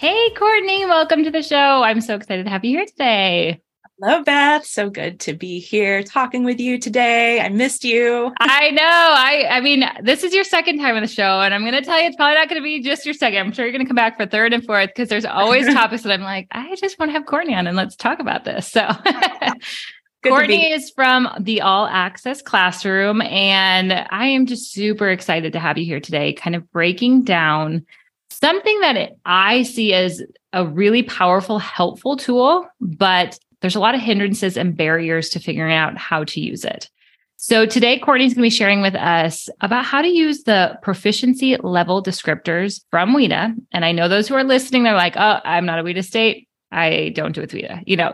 Hey, Courtney, welcome to the show. I'm so excited to have you here today. Hello, Beth. So good to be here talking with you today. I missed you. I know. I I mean, this is your second time on the show, and I'm going to tell you, it's probably not going to be just your second. I'm sure you're going to come back for third and fourth because there's always topics that I'm like, I just want to have Courtney on and let's talk about this. So. Courtney is from the All Access Classroom, and I am just super excited to have you here today, kind of breaking down something that I see as a really powerful, helpful tool, but there's a lot of hindrances and barriers to figuring out how to use it. So today, Courtney's going to be sharing with us about how to use the proficiency level descriptors from WIDA. And I know those who are listening, they're like, oh, I'm not a WIDA state. I don't do it with WIDA. You know,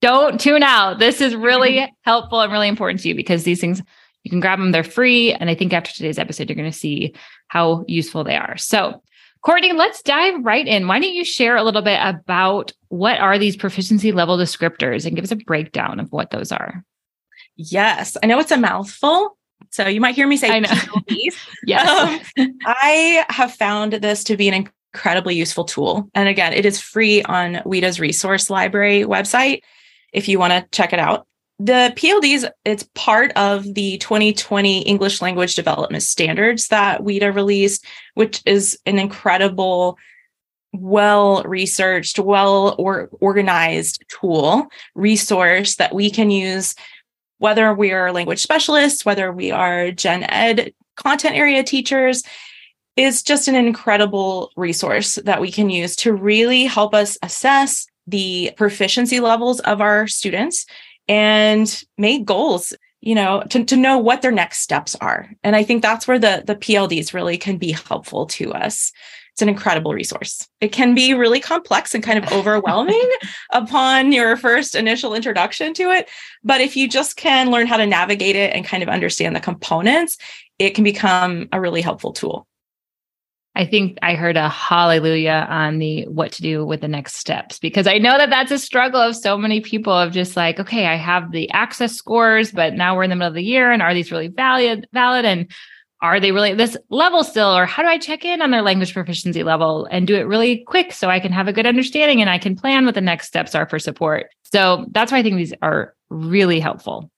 don't tune out. This is really helpful and really important to you because these things, you can grab them, they're free. And I think after today's episode, you're going to see how useful they are. So Courtney, let's dive right in. Why don't you share a little bit about what are these proficiency level descriptors and give us a breakdown of what those are? Yes, I know it's a mouthful. So you might hear me say I know. yes. Um, I have found this to be an incredibly useful tool. And again, it is free on WIDA's resource library website if you want to check it out the PLDs, it's part of the 2020 English language development standards that WIDA released, which is an incredible, well researched, well or organized tool, resource that we can use, whether we are language specialists, whether we are gen ed content area teachers. Is just an incredible resource that we can use to really help us assess the proficiency levels of our students and make goals you know to, to know what their next steps are. And i think that's where the the plds really can be helpful to us. It's an incredible resource. It can be really complex and kind of overwhelming upon your first initial introduction to it but if you just can learn how to navigate it and kind of understand the components it can become a really helpful tool I think I heard a hallelujah on the what to do with the next steps because I know that that's a struggle of so many people of just like, okay, I have the access scores, but now we're in the middle of the year and are these really valid valid and are they really this level still or how do I check in on their language proficiency level and do it really quick so I can have a good understanding and I can plan what the next steps are for support. So that's why I think these are really helpful.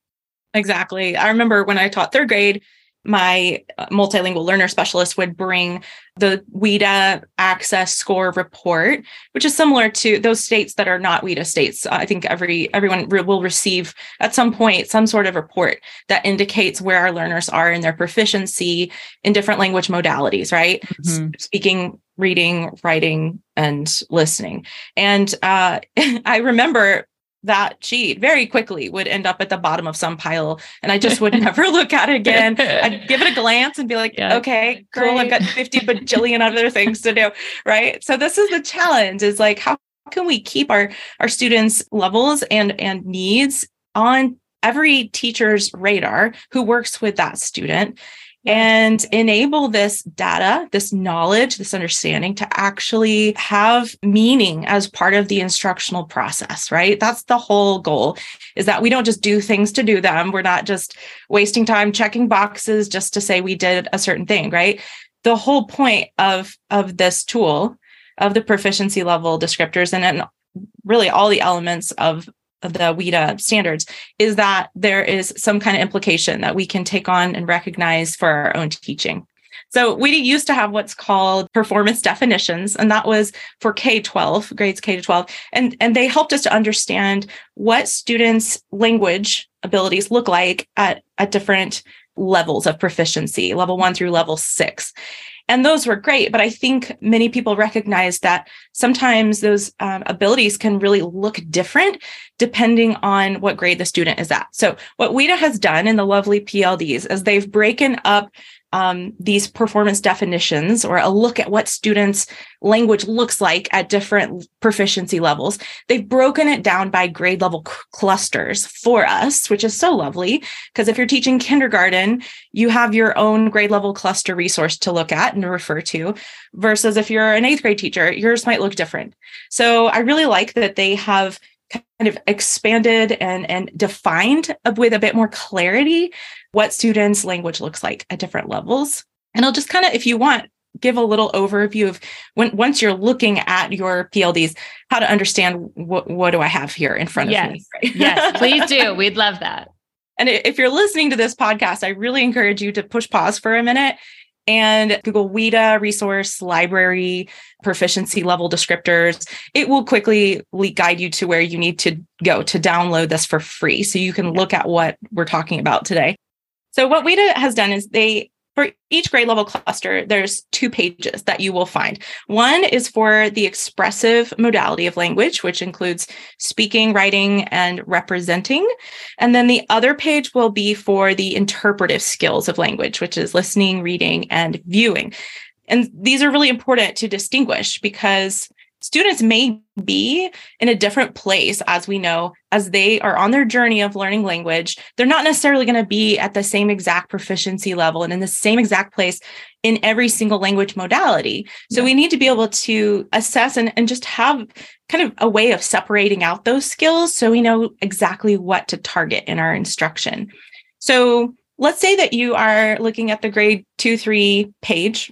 Exactly. I remember when I taught third grade, my uh, multilingual learner specialist would bring the WIDA access score report, which is similar to those states that are not WIDA states. I think every everyone will receive at some point some sort of report that indicates where our learners are in their proficiency in different language modalities, right? Mm-hmm. Speaking, reading, writing, and listening. And uh, I remember that sheet very quickly would end up at the bottom of some pile and I just would never look at it again. I'd give it a glance and be like, yeah. okay, cool, Great. I've got 50 bajillion other things to do. Right. So this is the challenge is like how can we keep our our students levels and and needs on every teacher's radar who works with that student and enable this data, this knowledge, this understanding to actually have meaning as part of the instructional process, right? That's the whole goal is that we don't just do things to do them. We're not just wasting time checking boxes just to say we did a certain thing, right? The whole point of of this tool of the proficiency level descriptors and then really all the elements of the WIDA standards is that there is some kind of implication that we can take on and recognize for our own teaching. So we used to have what's called performance definitions, and that was for K-12, grades K to 12. And, and they helped us to understand what students' language abilities look like at, at different levels of proficiency, level one through level six. And those were great. But I think many people recognize that sometimes those um, abilities can really look different depending on what grade the student is at. So, what WIDA has done in the lovely PLDs is they've broken up um, these performance definitions or a look at what students' language looks like at different proficiency levels. They've broken it down by grade level c- clusters for us, which is so lovely. Because if you're teaching kindergarten, you have your own grade level cluster resource to look at and refer to, versus if you're an eighth grade teacher, yours might look different. So I really like that they have kind of expanded and, and defined with a bit more clarity what students' language looks like at different levels. And I'll just kind of, if you want, give a little overview of when once you're looking at your PLDs, how to understand what what do I have here in front yes. of me. Right? yes, please do. We'd love that. And if you're listening to this podcast, I really encourage you to push pause for a minute and Google WIDA resource library proficiency level descriptors. It will quickly guide you to where you need to go to download this for free so you can look at what we're talking about today. So what WIDA has done is they for each grade level cluster, there's two pages that you will find. One is for the expressive modality of language, which includes speaking, writing, and representing. And then the other page will be for the interpretive skills of language, which is listening, reading, and viewing. And these are really important to distinguish because students may be in a different place, as we know, as they are on their journey of learning language. They're not necessarily going to be at the same exact proficiency level and in the same exact place in every single language modality. So yeah. we need to be able to assess and, and just have kind of a way of separating out those skills so we know exactly what to target in our instruction. So let's say that you are looking at the grade two, three page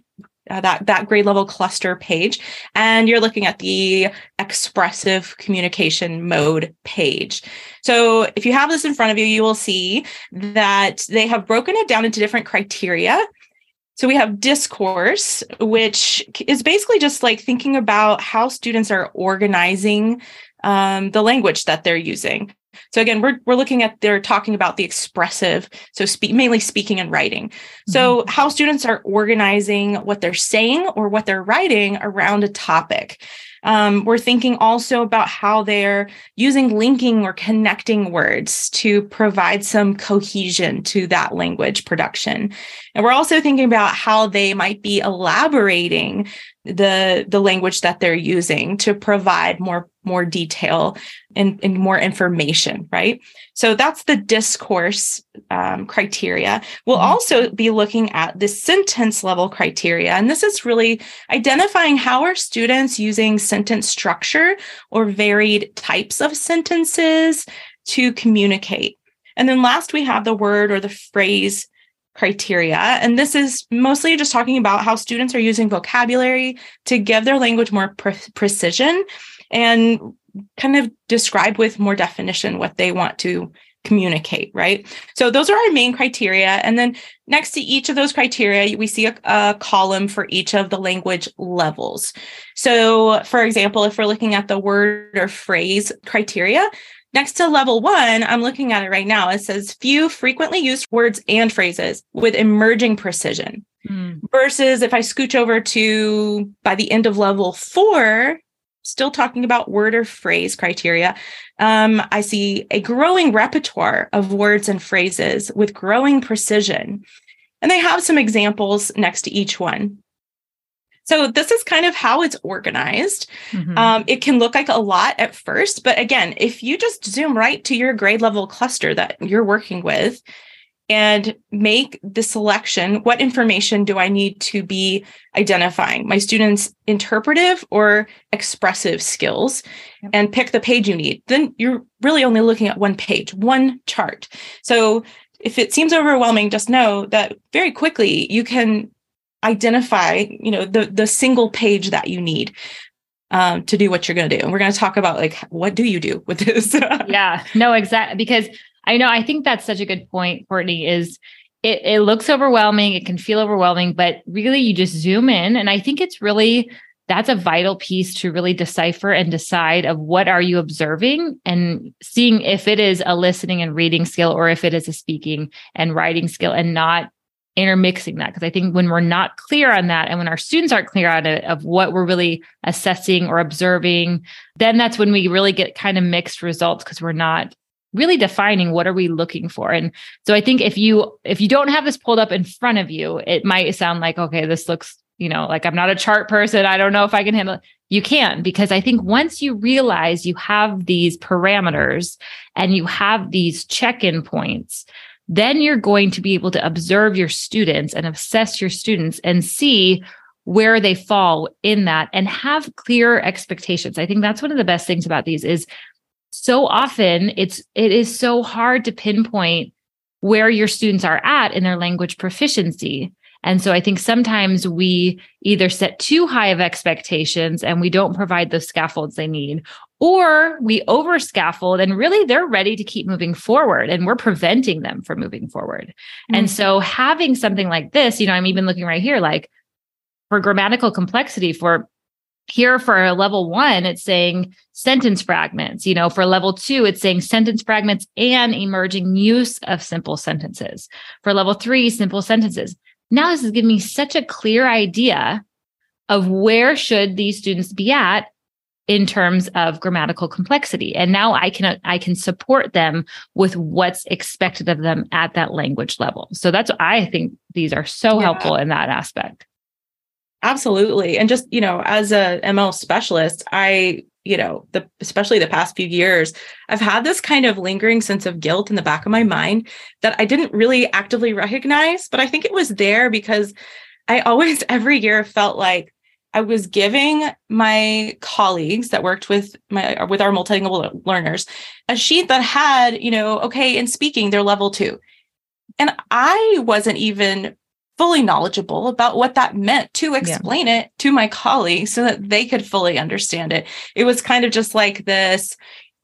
uh, that that grade level cluster page. And you're looking at the expressive communication mode page. So if you have this in front of you you will see that they have broken it down into different criteria. So we have discourse which is basically just like thinking about how students are organizing um, the language that they're using so again, we're we're looking at they're talking about the expressive, so speak mainly speaking and writing. Mm-hmm. So how students are organizing what they're saying or what they're writing around a topic. Um, we're thinking also about how they're using linking or connecting words to provide some cohesion to that language production. And we're also thinking about how they might be elaborating the the language that they're using to provide more more detail and, and more information right? So that's the discourse um, criteria. We'll mm-hmm. also be looking at the sentence level criteria and this is really identifying how are students using sentence structure or varied types of sentences to communicate. And then last we have the word or the phrase criteria. And this is mostly just talking about how students are using vocabulary to give their language more pre- precision and kind of describe with more definition what they want to communicate, right? So those are our main criteria. And then next to each of those criteria, we see a, a, column for each of the language levels. So, for example, if we're looking at the word or phrase criteria, next to level one, I'm looking at it right now. It says few frequently used words and phrases with emerging precision. Mm. Versus if I scooch over to by the end of level four, still talking about word or phrase criteria, um, I see a growing repertoire of words and phrases with growing precision. And they have some examples next to each one. So this is kind of how it's organized. Mm-hmm. Um, it can look like a lot at first, but again, if you just zoom right to your grade level cluster that you're working with, and make the selection. What information do I need to be identifying? My students' interpretive or expressive skills, yep. and pick the page you need. Then you're really only looking at one page, one chart. So if it seems overwhelming, just know that very quickly you can identify, you know, the the single page that you need. Um, to do what you're going to do. And we're going to talk about like, what do you do with this? yeah, no, exactly. Because I know, I think that's such a good point, Courtney, is it, it looks overwhelming. It can feel overwhelming, but really you just zoom in. And I think it's really, that's a vital piece to really decipher and decide of what are you observing and seeing if it is a listening and reading skill or if it is a speaking and writing skill and not intermixing that. Because i think when we're not clear on that and when our students aren't clear on it of what we're really assessing or observing then that's when we really get kind of mixed results because we're not really defining what are we looking for. And so i think if you if you don't have this pulled up in front of you it might sound like okay this looks you know like i'm not a chart person. I don't know if i can handle it. You can because i think once you realize you have these parameters and you have these check-in points then you're going to be able to observe your students and assess your students and see where they fall in that and have clear expectations. I think that's one of the best things about these is so often it's it is so hard to pinpoint where your students are at in their language proficiency. And so I think sometimes we either set too high of expectations and we don't provide the scaffolds they need, or we over scaffold and really they're ready to keep moving forward and we're preventing them from moving forward. Mm-hmm. And so having something like this, you know, I'm even looking right here, like for grammatical complexity, for here for level one, it's saying sentence fragments. You know, for level two, it's saying sentence fragments and emerging use of simple sentences. For level three, simple sentences. Now this is giving me such a clear idea of where should these students be at in terms of grammatical complexity and now i can i can support them with what's expected of them at that language level so that's i think these are so yeah. helpful in that aspect Absolutely. And just, you know, as a ML specialist, I, you know, the especially the past few years, I've had this kind of lingering sense of guilt in the back of my mind that I didn't really actively recognize, but I think it was there because I always every year felt like I was giving my colleagues that worked with my with our multilingual learners a sheet that had, you know, okay, in speaking, they're level 2. And I wasn't even fully knowledgeable about what that meant to explain yeah. it to my colleagues so that they could fully understand it. It was kind of just like this,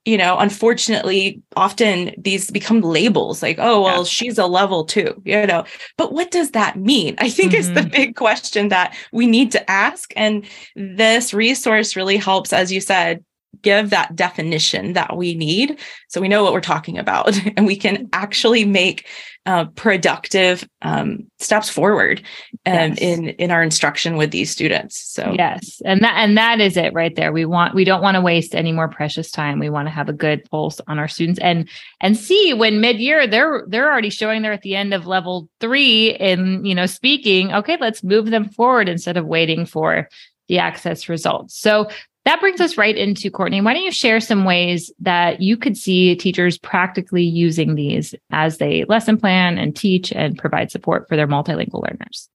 you know, unfortunately, often these become labels like, oh, well, yeah. she's a level two, you know, but what does that mean? I think mm-hmm. is the mm-hmm. big question that we need to ask. And this resource really helps, as you said, give that definition that we need. So we know what we're talking about and we can actually make uh, productive um, steps forward um, yes. in in our instruction with these students. So yes and that and that is it right there. We want we don't want to waste any more precious time. We want to have a good pulse on our students and and see when mid-year they're they're already showing they're at the end of level three in you know speaking. Okay let's move them forward instead of waiting for the access results. So that brings us right into Courtney. Why don't you share some ways that you could see teachers practically using these as they lesson plan and teach and provide support for their multilingual learners?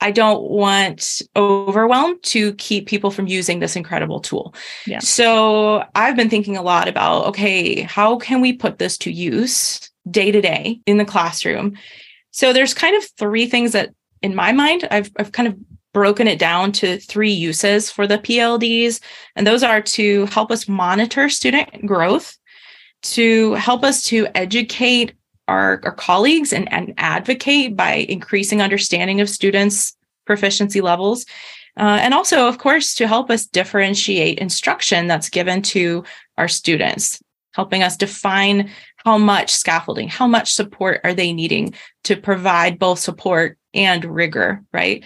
I don't want overwhelm to keep people from using this incredible tool. Yeah. So I've been thinking a lot about okay, how can we put this to use day to day in the classroom? So there's kind of three things that in my mind I've I've kind of broken it down to three uses for the PLDs, and those are to help us monitor student growth, to help us to educate our, our colleagues and, and advocate by increasing understanding of students' proficiency levels. Uh, and also, of course, to help us differentiate instruction that's given to our students, helping us define how much scaffolding, how much support are they needing to provide both support and rigor, right?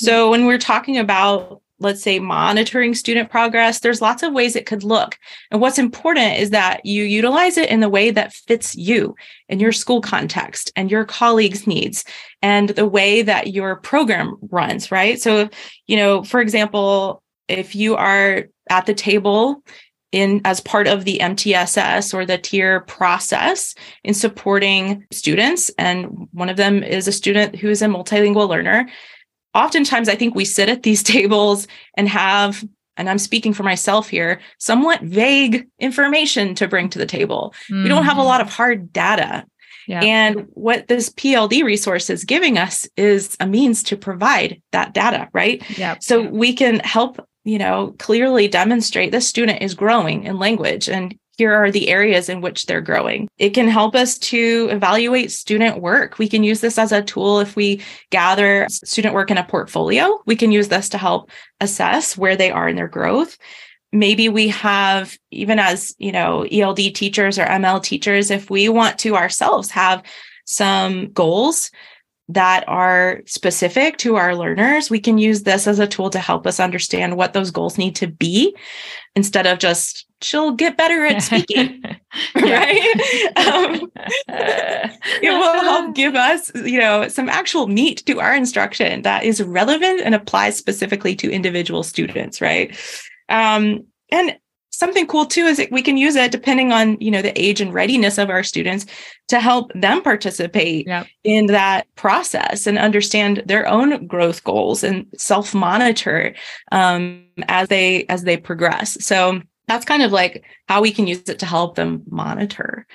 So when we're talking about let's say monitoring student progress there's lots of ways it could look. And what's important is that you utilize it in the way that fits you and your school context and your colleagues needs and the way that your program runs right? So you know for example if you are at the table in as part of the MTSS or the tier process in supporting students and one of them is a student who is a multilingual learner oftentimes I think we sit at these tables and have, and I'm speaking for myself here, somewhat vague information to bring to the table. Mm-hmm. We don't have a lot of mm-hmm. hard data. Yeah. And what this PLD resource is giving us is a means to provide that data, right? Yeah. So we can help, you know, clearly demonstrate this student is growing in language and here are the areas in which they're growing. It can help us to evaluate student work. We can use this as a tool if we gather student work in a portfolio. We can use this to help assess where they are in their growth. Maybe we have, even as, you know, ELD teachers or ML teachers, if we want to ourselves have some goals that are specific to our learners, we can use this as a tool to help us understand what those goals need to be instead of just she'll get better at speaking right? Um, it will help give us you know some actual meat to our instruction that is relevant and applies specifically to individual students right? Um, and something cool too is that we can use it depending on you know the age and readiness of our students to help them participate yep. in that process and understand their own growth goals and self monitor um, as they as they progress. So that's kind of like how we can use it to help them monitor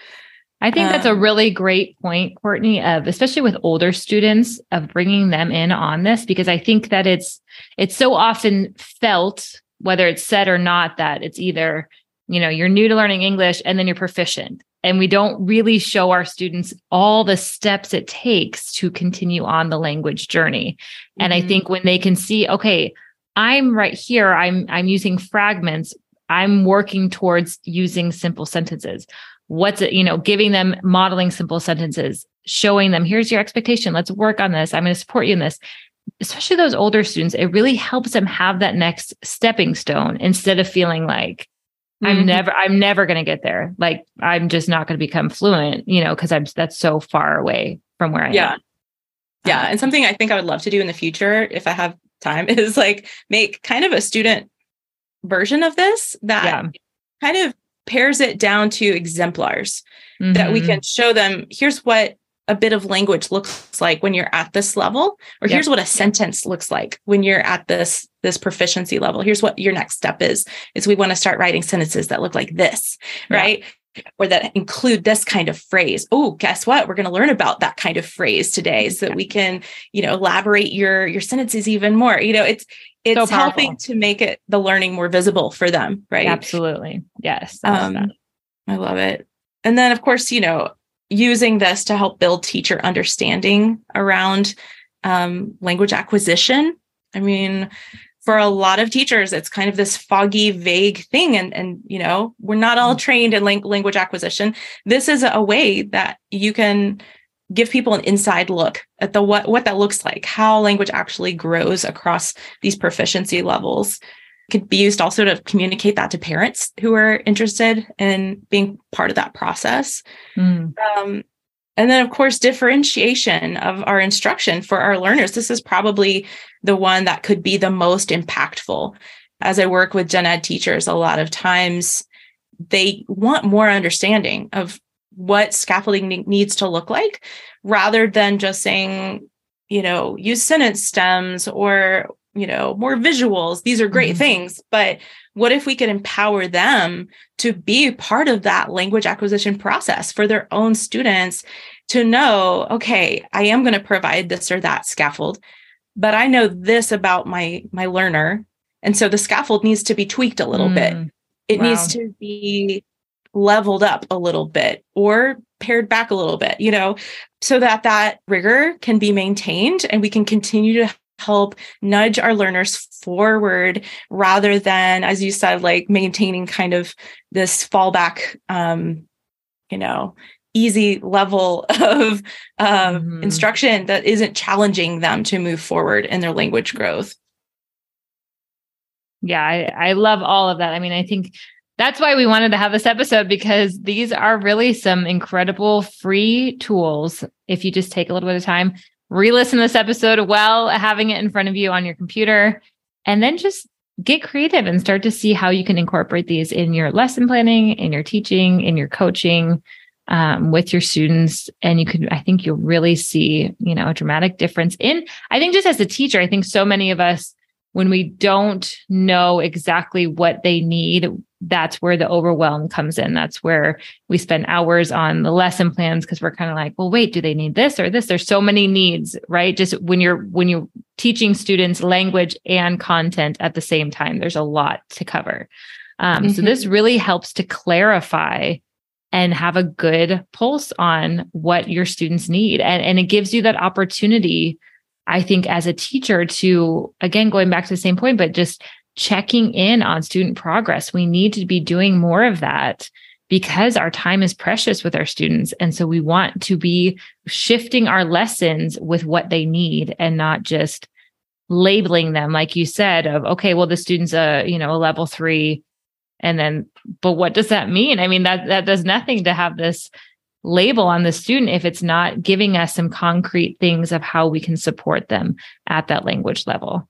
I think that's a um, really great point, Courtney, of especially with older students of bringing them in on this because I think that it's it's so often felt whether it's said or not that it's either you know you're new to learning english and then you're proficient and we don't really show our students all the steps it takes to continue on the language journey mm-hmm. and i mm-hmm. think when they can see okay i'm right here i'm i'm using fragments i'm working towards using simple sentences what's it you know giving them modeling simple sentences showing them here's your expectation let's work on this i'm going to support you in this especially those older students, it really helps them have that next stepping stone instead of feeling like mm-hmm. I'm never, I'm never going to get there. Like I'm just not going to become fluent, you know, because I'm that's so far away from where I yeah. am. Yeah. Um, and something I think I would love to do in the future, if I have time, is like make kind of a student version of this that yeah. kind of pairs it down to exemplars mm-hmm. that we mm-hmm. can show them here's what a bit of language looks like when you're at this level or yep. here's what a sentence looks like when you're at this this proficiency level here's what your next step is is we want to start writing sentences that look like this right or that include this kind of phrase oh guess what? We're going to learn about that kind of phrase today so that we can you know elaborate your your sentences even more. You know it's it's so helping to make it the learning more visible for them right? Absolutely. Yes um, i love it. And then of course you know using this to help build teacher understanding around um, language acquisition. I mean, for a lot of teachers, it's kind of this foggy, vague thing. And, and you know, we're not all mm. trained in lang- language acquisition. This is a way that you can give people an inside look at the what what that looks like, how language actually grows across these proficiency levels could be used also to communicate that to parents who are interested in being part of that process. Mm. Um, and then, of course, differentiation of our instruction for our learners. This is probably the one that could be the most impactful. As I work with gen ed teachers, a lot of times they want more understanding of what scaffolding needs to look like rather than just saying, you know, use sentence stems or you know, more visuals. These are great mm-hmm. things, but what if we could empower them to be part of that language acquisition process for their own students to know, okay, I am going to provide this or that scaffold, but I know this about my my learner, and so the scaffold needs to be tweaked a little mm. bit. It wow. needs to be leveled up a little bit or pared back a little bit, you know, so that that rigor can be maintained and we can continue to help nudge our learners forward rather than as you said like maintaining kind of this fallback um you know easy level of um, mm-hmm. instruction that isn't challenging them to move forward in their language growth. Yeah I, I love all of that. I mean i think that's why we wanted to have this episode because these are really some incredible free tools if you just take a little bit of time re-listen to this episode while having it in front of you on your computer and then just get creative and start to see how you can incorporate these in your lesson planning in your teaching in your coaching um, with your students. And you can i think you'll really see you know a dramatic difference in i think just as a teacher i think so many of us when we don't know exactly what they need that's where the overwhelm comes in. That's where we spend hours on the lesson plans because we're kind of like, well, wait, do they need this or this? There's so many needs, right? Just when you're when you're teaching students language and content at the same time, there's a lot to cover. Um, mm-hmm. So this really helps to clarify and have a good pulse on what your students need, and and it gives you that opportunity. I think as a teacher to again going back to the same point, but just checking in on student progress. We need to be doing more of that because our time is precious with our students. And so we want to be shifting our lessons with what they need and not just labeling them, like you said, of, okay, well, the student's a, you know, a level three. And then, but what does that mean? I mean, that, that does nothing to have this label on the student if it's not giving us some concrete things of how we can support them at that language level.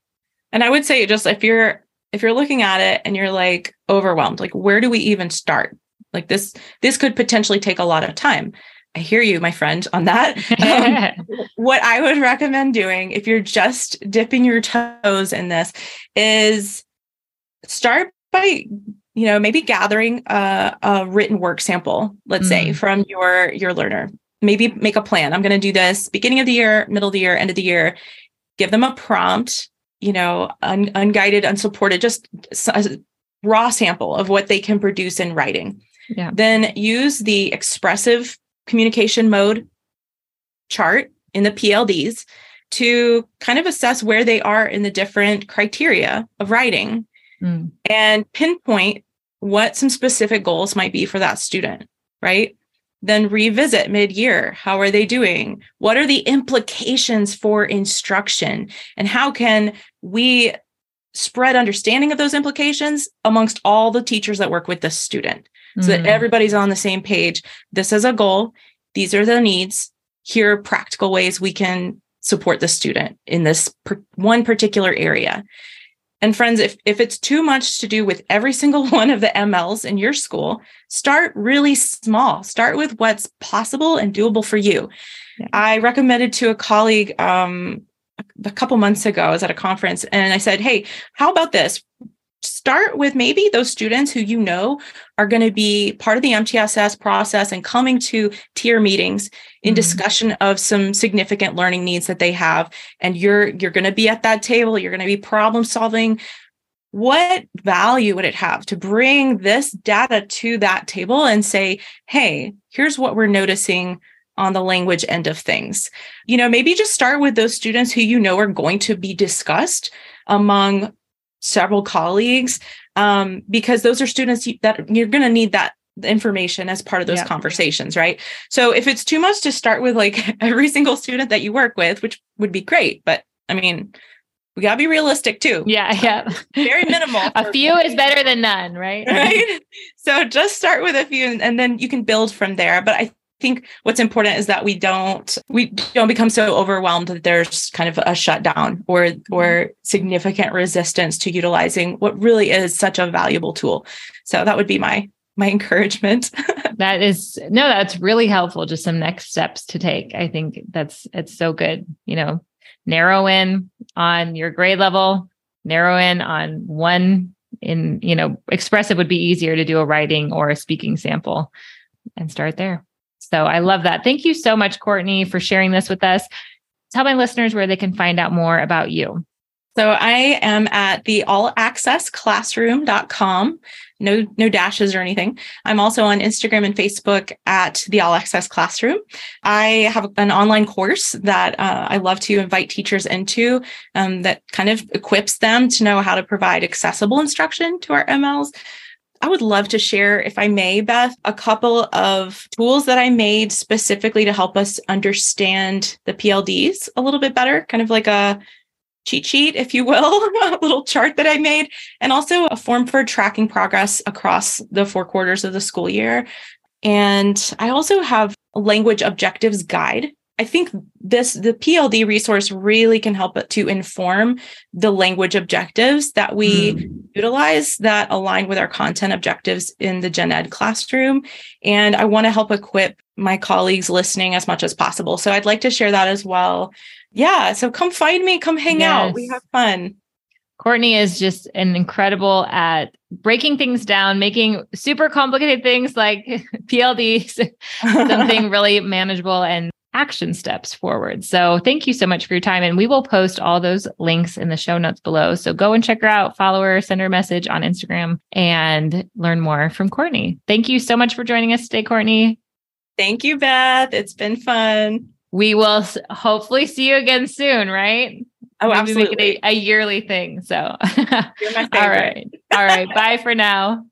And I would say just if you're if you're looking at it and you're like overwhelmed, like where do we even start? Like this, this could potentially take a lot of time. I hear you, my friend, on that. Um, what I would recommend doing if you're just dipping your toes in this is start by you know maybe gathering a, a written work sample let's mm. say from your your learner maybe make a plan i'm going to do this beginning of the year middle of the year end of the year give them a prompt you know, un- unguided, unsupported, just a raw sample of what they can produce in writing. Yeah. Then use the expressive communication mode chart in the PLDs to kind of assess where they are in the different criteria of writing mm. and pinpoint what some specific goals might be for that student, right? Then revisit mid-year. How are they doing? What are the implications for instruction? And how can we spread understanding of those implications amongst all the teachers that work with the student? So mm. that everybody's on the same page. This is a goal. These are the needs. Here are practical ways we can support the student in this per- one particular area and friends, if, if it's too much to do with every single one of the MLs in your school, start really small. Start with what's possible and doable for you. Yeah. I recommended to a colleague um, a couple months ago, I was at a conference and I said, Hey, how about this? Start with maybe those students who you know are going to be part of the MTSS process and coming to tier meetings in mm-hmm. discussion of some significant learning needs that they have. And you're you're going to be at that table you're going to be problem solving. What value would it have to bring this data to that table and say hey here's what we're noticing on the language end of things. You know maybe just start with those students who you know are going to be discussed among several colleagues um, because those are students that you're going to need that information as part of those yeah. conversations right? So if it's too much to start with like every single student that you work with which would be great but i mean we got to be realistic too. Yeah yeah. Very minimal a few is better than none right? Right? So just start with a few and then you can build from there but i think what's important is that we don't we don't become so overwhelmed that there's kind of a shutdown or or mm-hmm. significant resistance to utilizing what really is such a valuable tool. So that would be my my encouragement. that is no, that's really helpful. Just some next steps to take. I think that's it's so good. You know, narrow in on your grade level, narrow in on one in, you know, expressive would be easier to do a writing or a speaking sample and start there. So I love that. Thank you so much, Courtney, for sharing this with us. Tell my listeners where they can find out more about you. So I am at the allaccessclassroom.com. no no dashes or anything. I'm also on Instagram and Facebook at the All Access Classroom. I have an online course that uh, I love to invite teachers into um, that kind of equips them to know how to provide accessible instruction to our MLs. I would love to share, if I may, Beth, a couple of tools that I made specifically to help us understand the PLDs a little bit better, kind of like a cheat sheet, if you will, a little chart that I made, and also a form for tracking progress across the four quarters of the school year. And I also have a language objectives guide. I think this, the PLD resource really can help to inform the language objectives that we mm. utilize that align with our content objectives in the gen ed classroom. And I want to help equip my colleagues listening as much as possible. So I'd like to share that as well yeah, so come find me, come hang yes. out. We have fun. Courtney is just an incredible at breaking things down, making super complicated things like PLDs something really manageable and action steps forward. So thank you so much for your time. And we will post all those links in the show notes below. So go and check her out, follow her, send her a message on Instagram, and learn more from Courtney. Thank you so much for joining us today, Courtney. Thank you, Beth. It's been fun we will hopefully see you again soon, right? Oh, Maybe absolutely. Make it a, a yearly thing. So, all right. All right. Bye for now.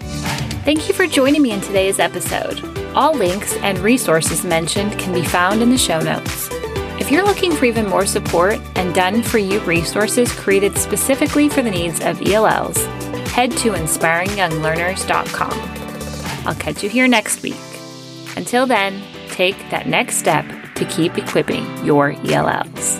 Thank you for joining me in today's episode. All links and resources mentioned can be found in the show notes. If you're looking for even more support and done for you resources created specifically for the needs of ELLs, head to inspiringyounglearners.com. I'll catch you here next week. Until then, take that next step to keep equipping your ELLs.